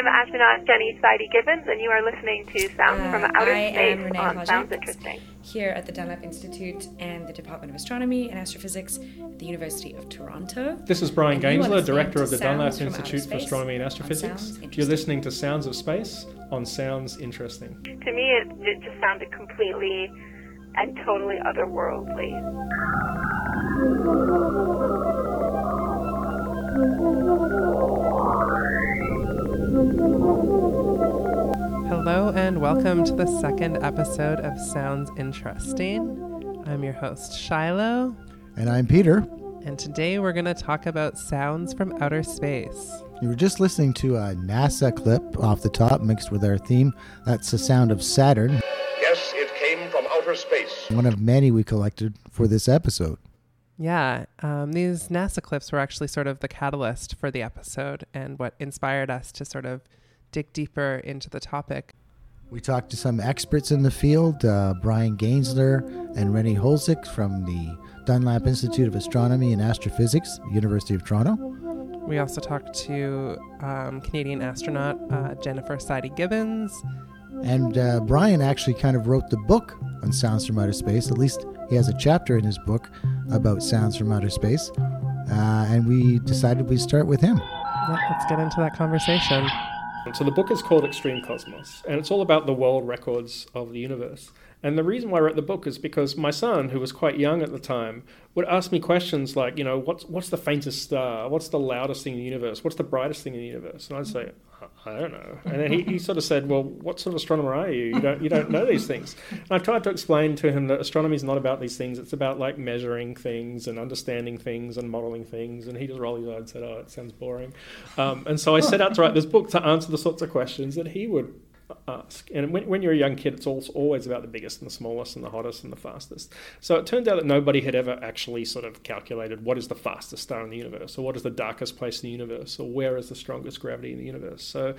I'm astronaut Jenny Sidey Gibbons, and you are listening to Sounds uh, from Outer I Space on Sounds Interesting. Here at the Dunlap Institute and the Department of Astronomy and Astrophysics at the University of Toronto. This is Brian Gaensler, Director of the Dunlap Institute for Astronomy and Astrophysics. You're listening to Sounds of Space on Sounds Interesting. To me, it, it just sounded completely and totally otherworldly. Hello, and welcome to the second episode of Sounds Interesting. I'm your host, Shiloh. And I'm Peter. And today we're going to talk about sounds from outer space. You were just listening to a NASA clip off the top mixed with our theme. That's the sound of Saturn. Yes, it came from outer space. One of many we collected for this episode. Yeah, um, these NASA clips were actually sort of the catalyst for the episode and what inspired us to sort of dig deeper into the topic. We talked to some experts in the field uh, Brian Gaensler and Renee Hlozek from the Dunlap Institute of Astronomy and Astrophysics, University of Toronto. We also talked to um, Canadian astronaut uh, Jennifer Sidey Gibbons. And uh, Brian actually kind of wrote the book on sounds from outer space. At least he has a chapter in his book about sounds from outer space. Uh, and we decided we'd start with him. Yeah, let's get into that conversation. So the book is called Extreme Cosmos, and it's all about the world records of the universe. And the reason why I wrote the book is because my son, who was quite young at the time, would ask me questions like, you know, what's what's the faintest star? What's the loudest thing in the universe? What's the brightest thing in the universe? And I'd say, I don't know. And then he, he sort of said, well, what sort of astronomer are you? You don't you don't know these things. And I tried to explain to him that astronomy is not about these things. It's about like measuring things and understanding things and modeling things. And he just rolled his eyes and said, oh, it sounds boring. Um, and so I set out to write this book to answer the sorts of questions that he would ask. And when, when you're a young kid, it's always about the biggest and the smallest and the hottest and the fastest. So it turned out that nobody had ever actually sort of calculated what is the fastest star in the universe, or what is the darkest place in the universe, or where is the strongest gravity in the universe. So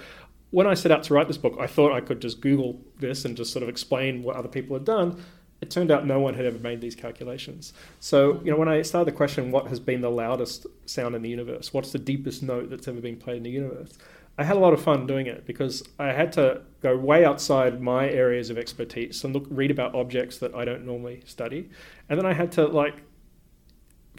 when I set out to write this book, I thought I could just Google this and just sort of explain what other people had done. It turned out no one had ever made these calculations. So, you know, when I started the question, what has been the loudest sound in the universe? What's the deepest note that's ever been played in the universe? I had a lot of fun doing it because I had to go way outside my areas of expertise and look read about objects that I don't normally study, and then I had to like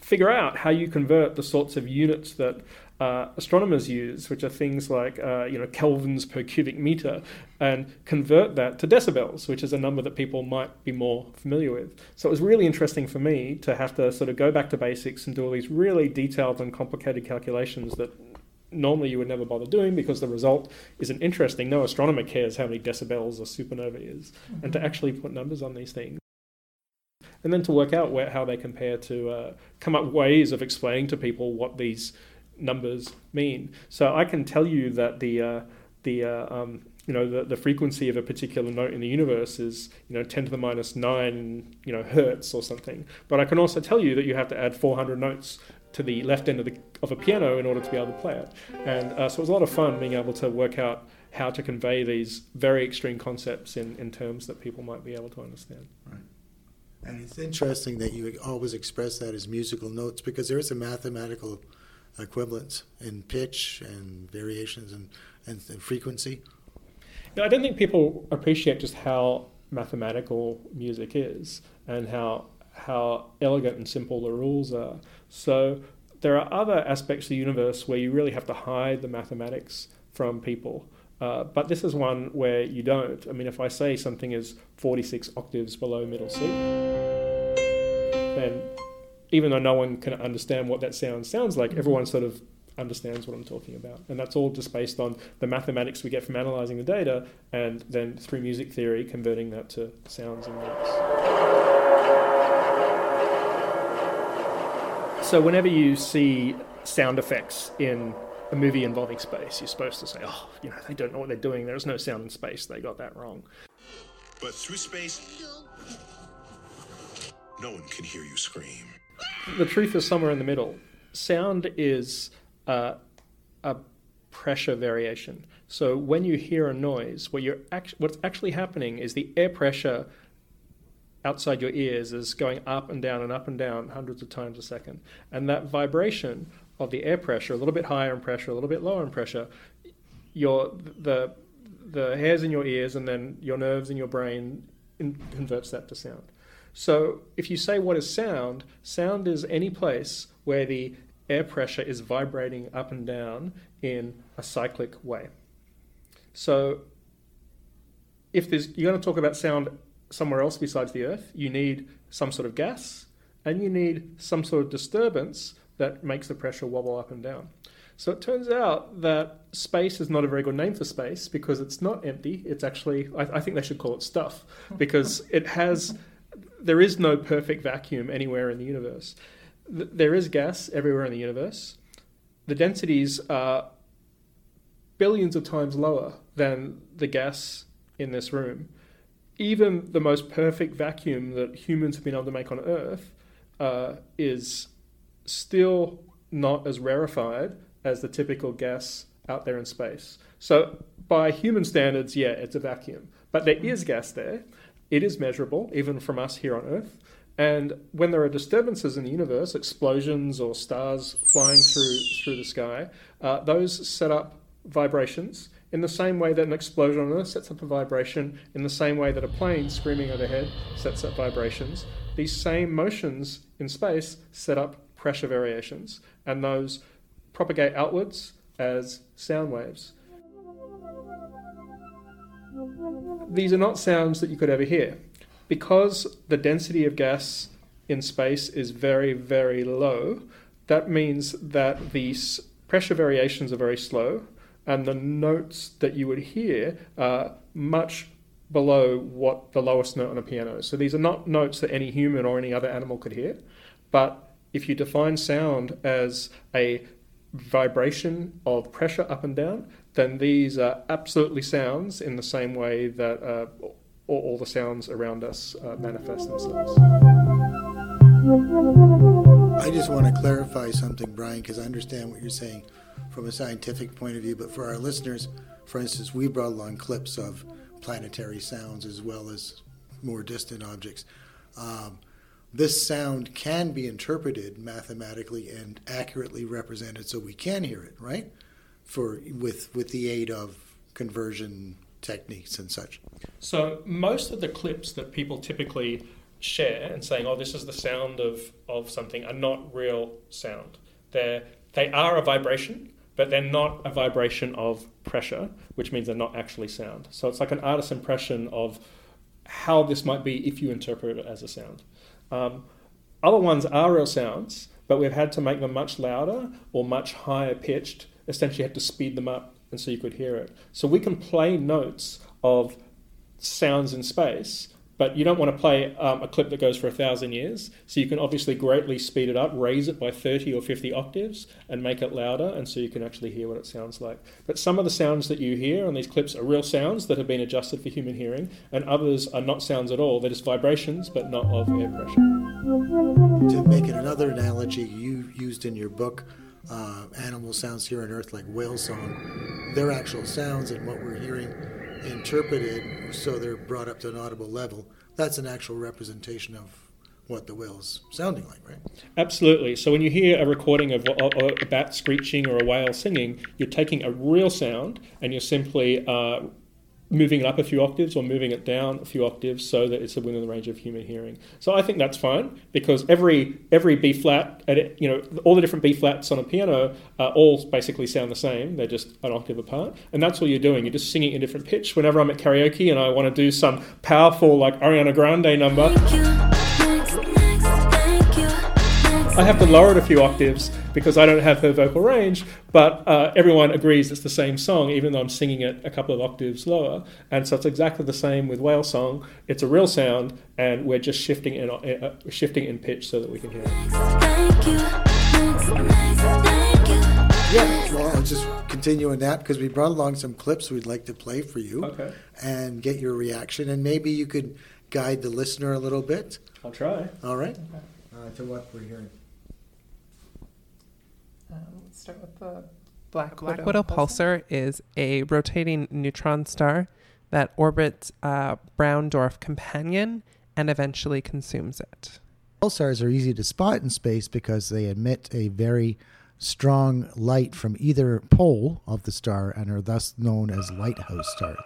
figure out how you convert the sorts of units that uh, astronomers use, which are things like uh, you know kelvins per cubic meter, and convert that to decibels, which is a number that people might be more familiar with. So it was really interesting for me to have to sort of go back to basics and do all these really detailed and complicated calculations that normally you would never bother doing because the result isn't interesting. No astronomer cares how many decibels a supernova is, mm-hmm. and to actually put numbers on these things. And then to work out where, how they compare to uh, come up ways of explaining to people what these numbers mean. So I can tell you that the uh, the uh, um, you know the, the frequency of a particular note in the universe is you know 10 to the minus 9 you know hertz or something but i can also tell you that you have to add 400 notes to the left end of, the, of a piano in order to be able to play it. And uh, so it was a lot of fun being able to work out how to convey these very extreme concepts in, in terms that people might be able to understand. Right. And it's interesting that you always express that as musical notes because there is a mathematical equivalence in pitch and variations and, and, and frequency. I don't think people appreciate just how mathematical music is and how how elegant and simple the rules are. So there are other aspects of the universe where you really have to hide the mathematics from people. Uh, but this is one where you don't. I mean, if I say something is 46 octaves below middle C, then even though no one can understand what that sound sounds like, everyone sort of understands what I'm talking about. And that's all just based on the mathematics we get from analyzing the data and then through music theory converting that to sounds and notes. So whenever you see sound effects in a movie involving space, you're supposed to say, "Oh, you know, they don't know what they're doing. There's no sound in space. They got that wrong." But through space, no one can hear you scream. The truth is somewhere in the middle. Sound is uh, a pressure variation. So when you hear a noise, what you're act- what's actually happening is the air pressure outside your ears is going up and down and up and down hundreds of times a second. And that vibration of the air pressure, a little bit higher in pressure, a little bit lower in pressure, your the the hairs in your ears and then your nerves in your brain in, converts that to sound. So if you say what is sound, sound is any place where the air pressure is vibrating up and down in a cyclic way. So if there's you're going to talk about sound somewhere else besides the earth, you need some sort of gas and you need some sort of disturbance that makes the pressure wobble up and down. So it turns out that space is not a very good name for space because it's not empty. It's actually, I, I think they should call it stuff because it has, there is no perfect vacuum anywhere in the universe. Th- There is gas everywhere in the universe. The densities are billions of times lower than the gas in this room. Even the most perfect vacuum that humans have been able to make on Earth uh, is still not as rarefied as the typical gas out there in space. So, by human standards, yeah, it's a vacuum. But there is gas there. It is measurable, even from us here on Earth. And when there are disturbances in the universe, explosions or stars flying through through the sky, uh, those set up vibrations in the same way that an explosion on Earth sets up a vibration, in the same way that a plane screaming overhead sets up vibrations. These same motions in space set up pressure variations, and those propagate outwards as sound waves. These are not sounds that you could ever hear. Because the density of gas in space is very, very low, that means that these pressure variations are very slow, and the notes that you would hear are much below what the lowest note on a piano is. So these are not notes that any human or any other animal could hear, but if you define sound as a vibration of pressure up and down, then these are absolutely sounds in the same way that uh, all, the sounds around us uh, manifest themselves. I just want to clarify something, Brian, because I understand what you're saying from a scientific point of view. But for our listeners, for instance, we brought along clips of planetary sounds as well as more distant objects. Um, this sound can be interpreted mathematically and accurately represented, so we can hear it, right? For with with the aid of conversion techniques and such. So most of the clips that people typically share and saying, "Oh, this is the sound of, of something," are not real sound. They're they are a vibration, but they're not a vibration of pressure, which means they're not actually sound. So it's like an artist's impression of how this might be if you interpret it as a sound. Um, other ones are real sounds, but we've had to make them much louder or much higher pitched. Essentially, had to speed them up and so you could hear it. So we can play notes of sounds in space, but you don't want to play um, a clip that goes for a thousand years. So you can obviously greatly speed it up, raise it by 30 or 50 octaves, and make it louder, and so you can actually hear what it sounds like. But some of the sounds that you hear on these clips are real sounds that have been adjusted for human hearing, and others are not sounds at all. They're just vibrations, but not of air pressure. To make it another analogy you used in your book, uh, Animal Sounds Here on Earth, like whale song, they're actual sounds, and what we're hearing interpreted so they're brought up to an audible level. That's an actual representation of what the whale's sounding like, right? Absolutely. So when you hear a recording of a, bat screeching or a whale singing, you're taking a real sound and you're simply uh, moving it up a few octaves or moving it down a few octaves so that it's within the range of human hearing. So I think that's fine because every every B flat, at you know, all the different B flats on a piano uh, all basically sound the same. They're just an octave apart, and that's all you're doing. You're just singing in different pitch. Whenever I'm at karaoke and I want to do some powerful like Ariana Grande number. I have to lower it a few octaves because I don't have her vocal range, but uh, everyone agrees it's the same song, even though I'm singing it a couple of octaves lower. And so it's exactly the same with whale song. It's a real sound, and we're just shifting in, uh, shifting in pitch so that we can hear it. Thank you. Yeah, well, I'll just continue on that because we brought along some clips we'd like to play for you Okay, and get your reaction, and maybe you could guide the listener a little bit. I'll try. All right? Uh, to what we're hearing. Um, let's start with the Black, widow. Black Widow, pulsar is a rotating neutron star that orbits a brown dwarf companion and eventually consumes it. Pulsars are easy to spot in space because they emit a very strong light from either pole of the star and are thus known as lighthouse stars.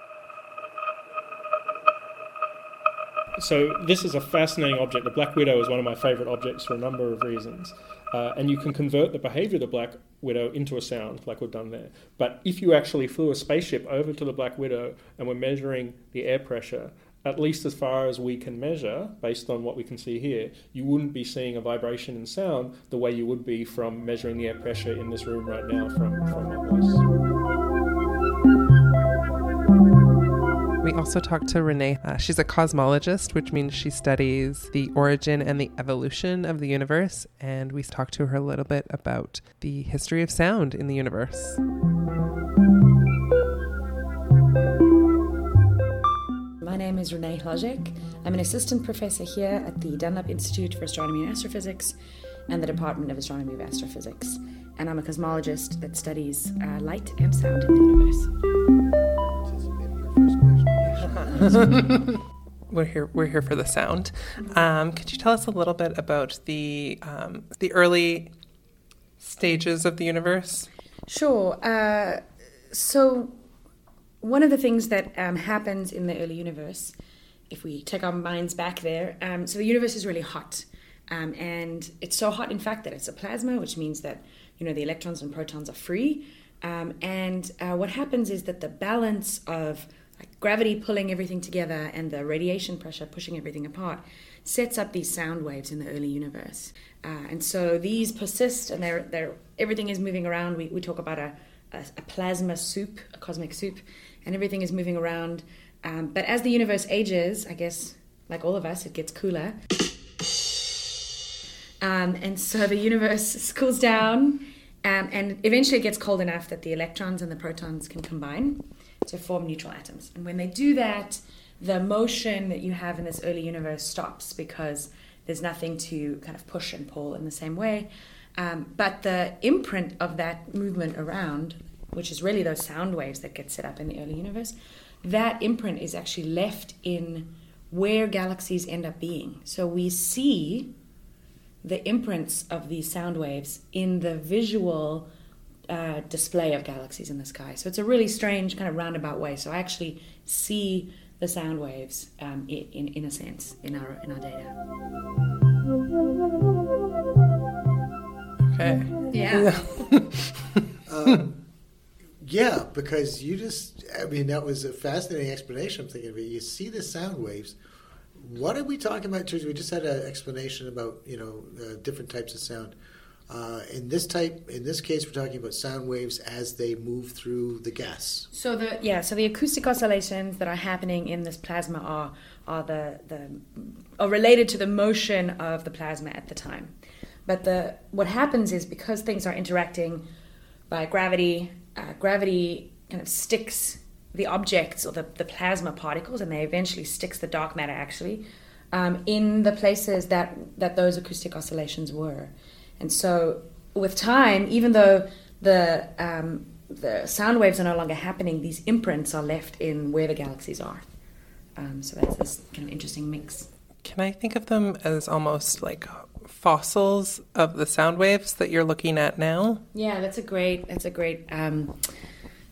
So this is a fascinating object. The Black Widow is one of my favorite objects for a number of reasons. Uh, and you can convert the behavior of the Black Widow into a sound, like we've done there. But if you actually flew a spaceship over to the Black Widow and were measuring the air pressure, at least as far as we can measure, based on what we can see here, you wouldn't be seeing a vibration in sound the way you would be from measuring the air pressure in this room right now from, from my voice. We also talked to Renee. Uh, she's a cosmologist, which means she studies the origin and the evolution of the universe. And we talked to her a little bit about the history of sound in the universe. My name is Renee Hlozek. I'm an assistant professor here at the Dunlap Institute for Astronomy and Astrophysics and the Department of Astronomy and Astrophysics. And I'm a cosmologist that studies uh, light and sound in the universe. we're here. We're here for the sound. Um, could you tell us a little bit about the um, the early stages of the universe? Sure. Uh, so one of the things that um, happens in the early universe, if we take our minds back there, um, so the universe is really hot. Um, and it's so hot, in fact, that it's a plasma, which means that you know the electrons and protons are free. Um, and uh, what happens is that the balance of like, gravity pulling everything together and the radiation pressure pushing everything apart sets up these sound waves in the early universe. Uh, and so these persist, and they're, they're everything is moving around. We, we talk about a, a, a plasma soup, a cosmic soup, and everything is moving around. Um, but as the universe ages, I guess, like all of us, it gets cooler. Um, and so the universe cools down, um, and eventually it gets cold enough that the electrons and the protons can combine to form neutral atoms. And when they do that, the motion that you have in this early universe stops because there's nothing to kind of push and pull in the same way. Um, but the imprint of that movement around which is really those sound waves that get set up in the early universe, that imprint is actually left in where galaxies end up being. So we see the imprints of these sound waves in the visual uh, display of galaxies in the sky. So it's a really strange, kind of roundabout way. So I actually see the sound waves um, in, in a sense in our in our data. Okay. Yeah. um, yeah, because you just, I mean, that was a fascinating explanation. I'm thinking of it. You see the sound waves. What are we talking about? We just had an explanation about, you know, uh, different types of sound. Uh, in this type, in this case, we're talking about sound waves as they move through the gas. So the yeah, so the acoustic oscillations that are happening in this plasma are are the the are related to the motion of the plasma at the time. But the what happens is because things are interacting by gravity uh, gravity kind of sticks the objects or the, the plasma particles, and they eventually sticks the dark matter actually um, in the places that that those acoustic oscillations were. And so, with time, even though the um, the sound waves are no longer happening, these imprints are left in where the galaxies are. Um, so that's this kind of interesting mix. Can I think of them as almost like fossils of the sound waves that you're looking at now? Yeah, that's a great that's a great um,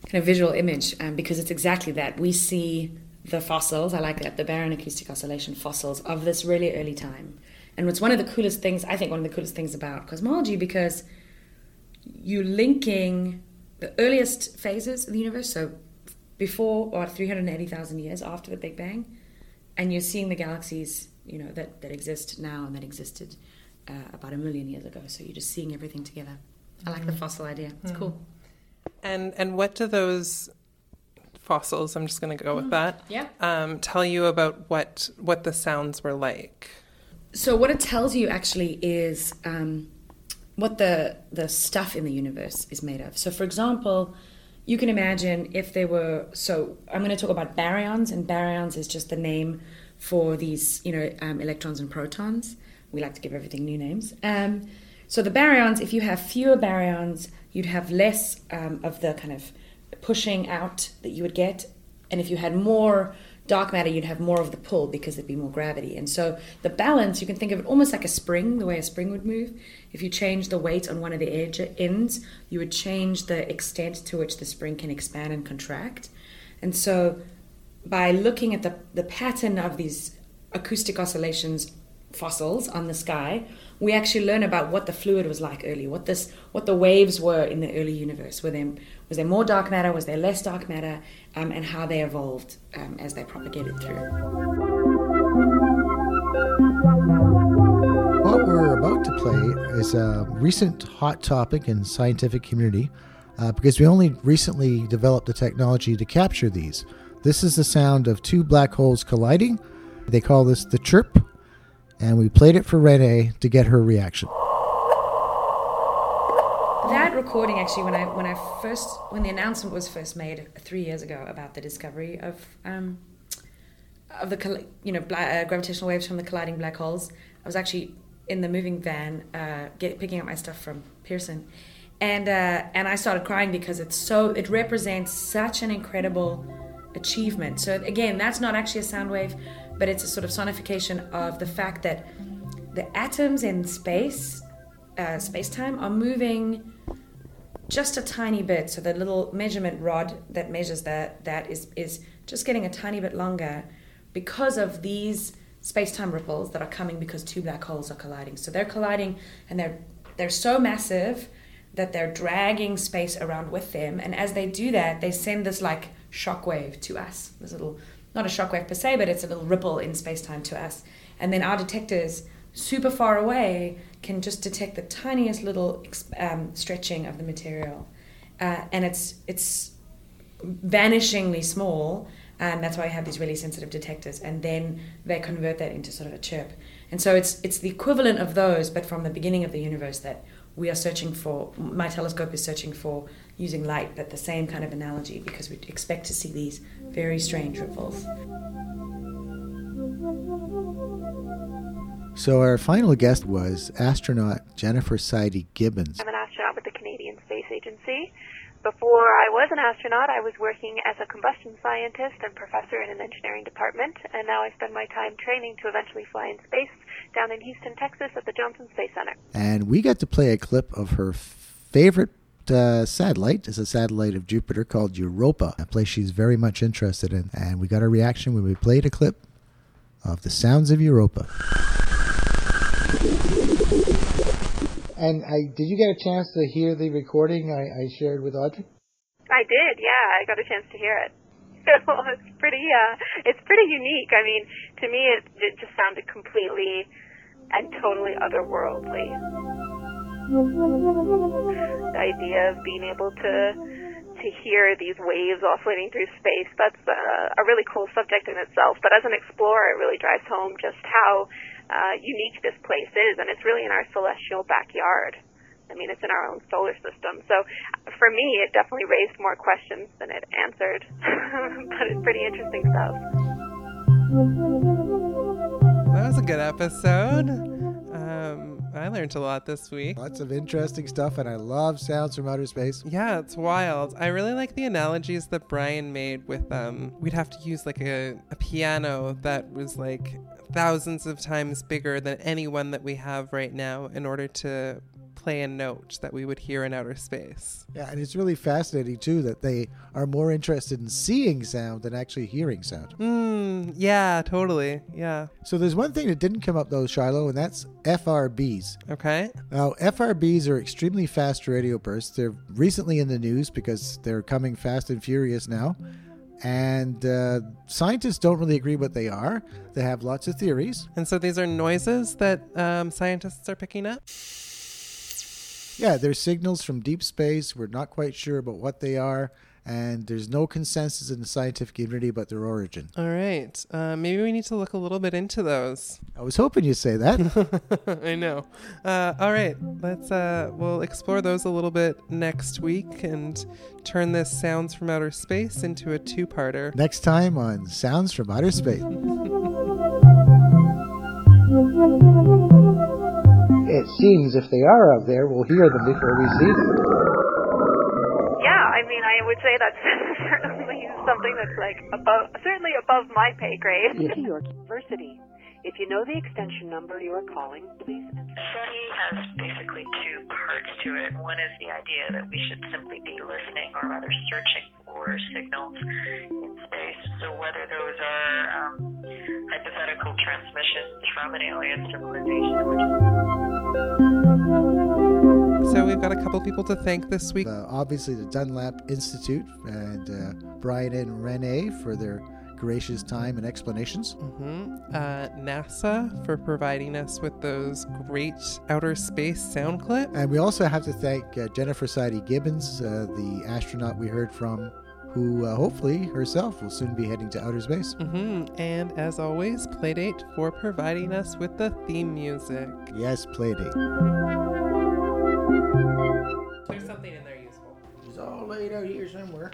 kind of visual image um, because it's exactly that. We see the fossils. I like that the baryon acoustic oscillation fossils of this really early time. And what's one of the coolest things I think one of the coolest things about cosmology because you're linking the earliest phases of the universe, so before or 380,000 years after the Big Bang, and you're seeing the galaxies, you know, that, that exist now and that existed uh, about a million years ago. So you're just seeing everything together. I like the mm. fossil idea. It's mm. cool. And and what do those fossils? I'm just going to go with mm. that. Yeah. Um, tell you about what what the sounds were like. So what it tells you actually is um, what the the stuff in the universe is made of. So for example. You can imagine if there were so I'm going to talk about baryons and baryons is just the name for these you know um, electrons and protons we like to give everything new names. Um, so the baryons, if you have fewer baryons, you'd have less um, of the kind of pushing out that you would get, and if you had more dark matter, you'd have more of the pull because there'd be more gravity. And so the balance, you can think of it almost like a spring, the way a spring would move. If you change the weight on one of the edge ends, you would change the extent to which the spring can expand and contract. And so by looking at the, the pattern of these acoustic oscillations fossils on the sky, we actually learn about what the fluid was like early, what this, what the waves were in the early universe. Were there, was there more dark matter? Was there less dark matter? Um, and how they evolved um, as they propagated through. What we're about to play is a recent hot topic in scientific community uh, because we only recently developed the technology to capture these. This is the sound of two black holes colliding. They call this the chirp, and we played it for Renee to get her reaction. That recording actually, when I when I first when the announcement was first made three years ago about the discovery of um, of the you know uh, gravitational waves from the colliding black holes, I was actually in the moving van uh, get, picking up my stuff from Princeton, and uh, and I started crying because it's so it represents such an incredible achievement. So again, that's not actually a sound wave, but it's a sort of sonification of the fact that the atoms in space, uh, space time, are moving just a tiny bit. So the little measurement rod that measures that that is is just getting a tiny bit longer because of these space-time ripples that are coming because two black holes are colliding. So they're colliding and they're they're so massive that they're dragging space around with them. And as they do that, they send this like shockwave to us. This little not a shockwave per se, but it's a little ripple in space-time to us. And then our detectors super far away can just detect the tiniest little um, stretching of the material, uh, and it's it's vanishingly small, and that's why we have these really sensitive detectors, and then they convert that into sort of a chirp, and so it's it's the equivalent of those, but from the beginning of the universe that we are searching for. My telescope is searching for using light, but the same kind of analogy because we expect to see these very strange ripples. So our final guest was astronaut Jennifer Sidey Gibbons. I'm an astronaut with the Canadian Space Agency. Before I was an astronaut, I was working as a combustion scientist and professor in an engineering department, and now I spend my time training to eventually fly in space down in Houston, Texas at the Johnson Space Center. And we got to play a clip of her favorite uh, satellite is a satellite of Jupiter called Europa, a place she's very much interested in. And we got a reaction when we played a clip of the sounds of Europa. And I, did you get a chance to hear the recording I, I shared with Audrey? I did, yeah. I got a chance to hear it. it's pretty, uh, it's pretty unique. I mean, to me, it, it just sounded completely and totally otherworldly. The idea of being able to to hear these waves oscillating through space, that's uh, a really cool subject in itself. But as an explorer, it really drives home just how uh, unique this place is, and it's really in our celestial backyard. I mean, it's in our own solar system. So for me, it definitely raised more questions than it answered. but it's pretty interesting stuff. That was a good episode. Um, I learned a lot this week. Lots of interesting stuff, and I love sounds from outer space. Yeah, it's wild. I really like the analogies that Brian made with um we'd have to use like a, a piano that was like thousands of times bigger than any one that we have right now in order to play a note that we would hear in outer space. Yeah, and it's really fascinating too that they are more interested in seeing sound than actually hearing sound. Mm, yeah, totally. Yeah. So there's one thing that didn't come up though, Shiloh, and that's FRBs. Okay. Now, FRBs are extremely fast radio bursts. They're recently in the news because they're coming fast and furious now. And uh, scientists don't really agree what they are. They have lots of theories. And so these are noises that um, scientists are picking up? Yeah, they're signals from deep space. We're not quite sure about what they are, and there's no consensus in the scientific community about their origin. All right. Uh, maybe we need to look a little bit into those. I was hoping you'd say that. I know. Uh, all right. Let's, uh, we'll explore those a little bit next week and turn this Sounds from Outer Space into a two parter. Next time on Sounds from Outer Space. It seems if they are out there, we'll hear them before we see them. Yeah, I mean, I would say that's certainly something that's like above, certainly above my pay grade. New York University. If you know the extension number you are calling, please enter. SETI has basically two parts to it. One is the idea that we should simply be listening, or rather searching for signals in space. So whether those are um, hypothetical transmissions from an alien civilization, So we've got a couple people to thank this week. Uh, obviously, the Dunlap Institute and uh, Brian and Renee for their gracious time and explanations. hmm Uh, NASA for providing us with those great outer space sound clips. And we also have to thank uh, Jennifer Sidey Gibbons, uh, the astronaut we heard from, who uh, hopefully herself will soon be heading to outer space. hmm And as always, Playdate for providing us with the theme music. Yes, Playdate. There's something in there useful. It's all laid out here somewhere.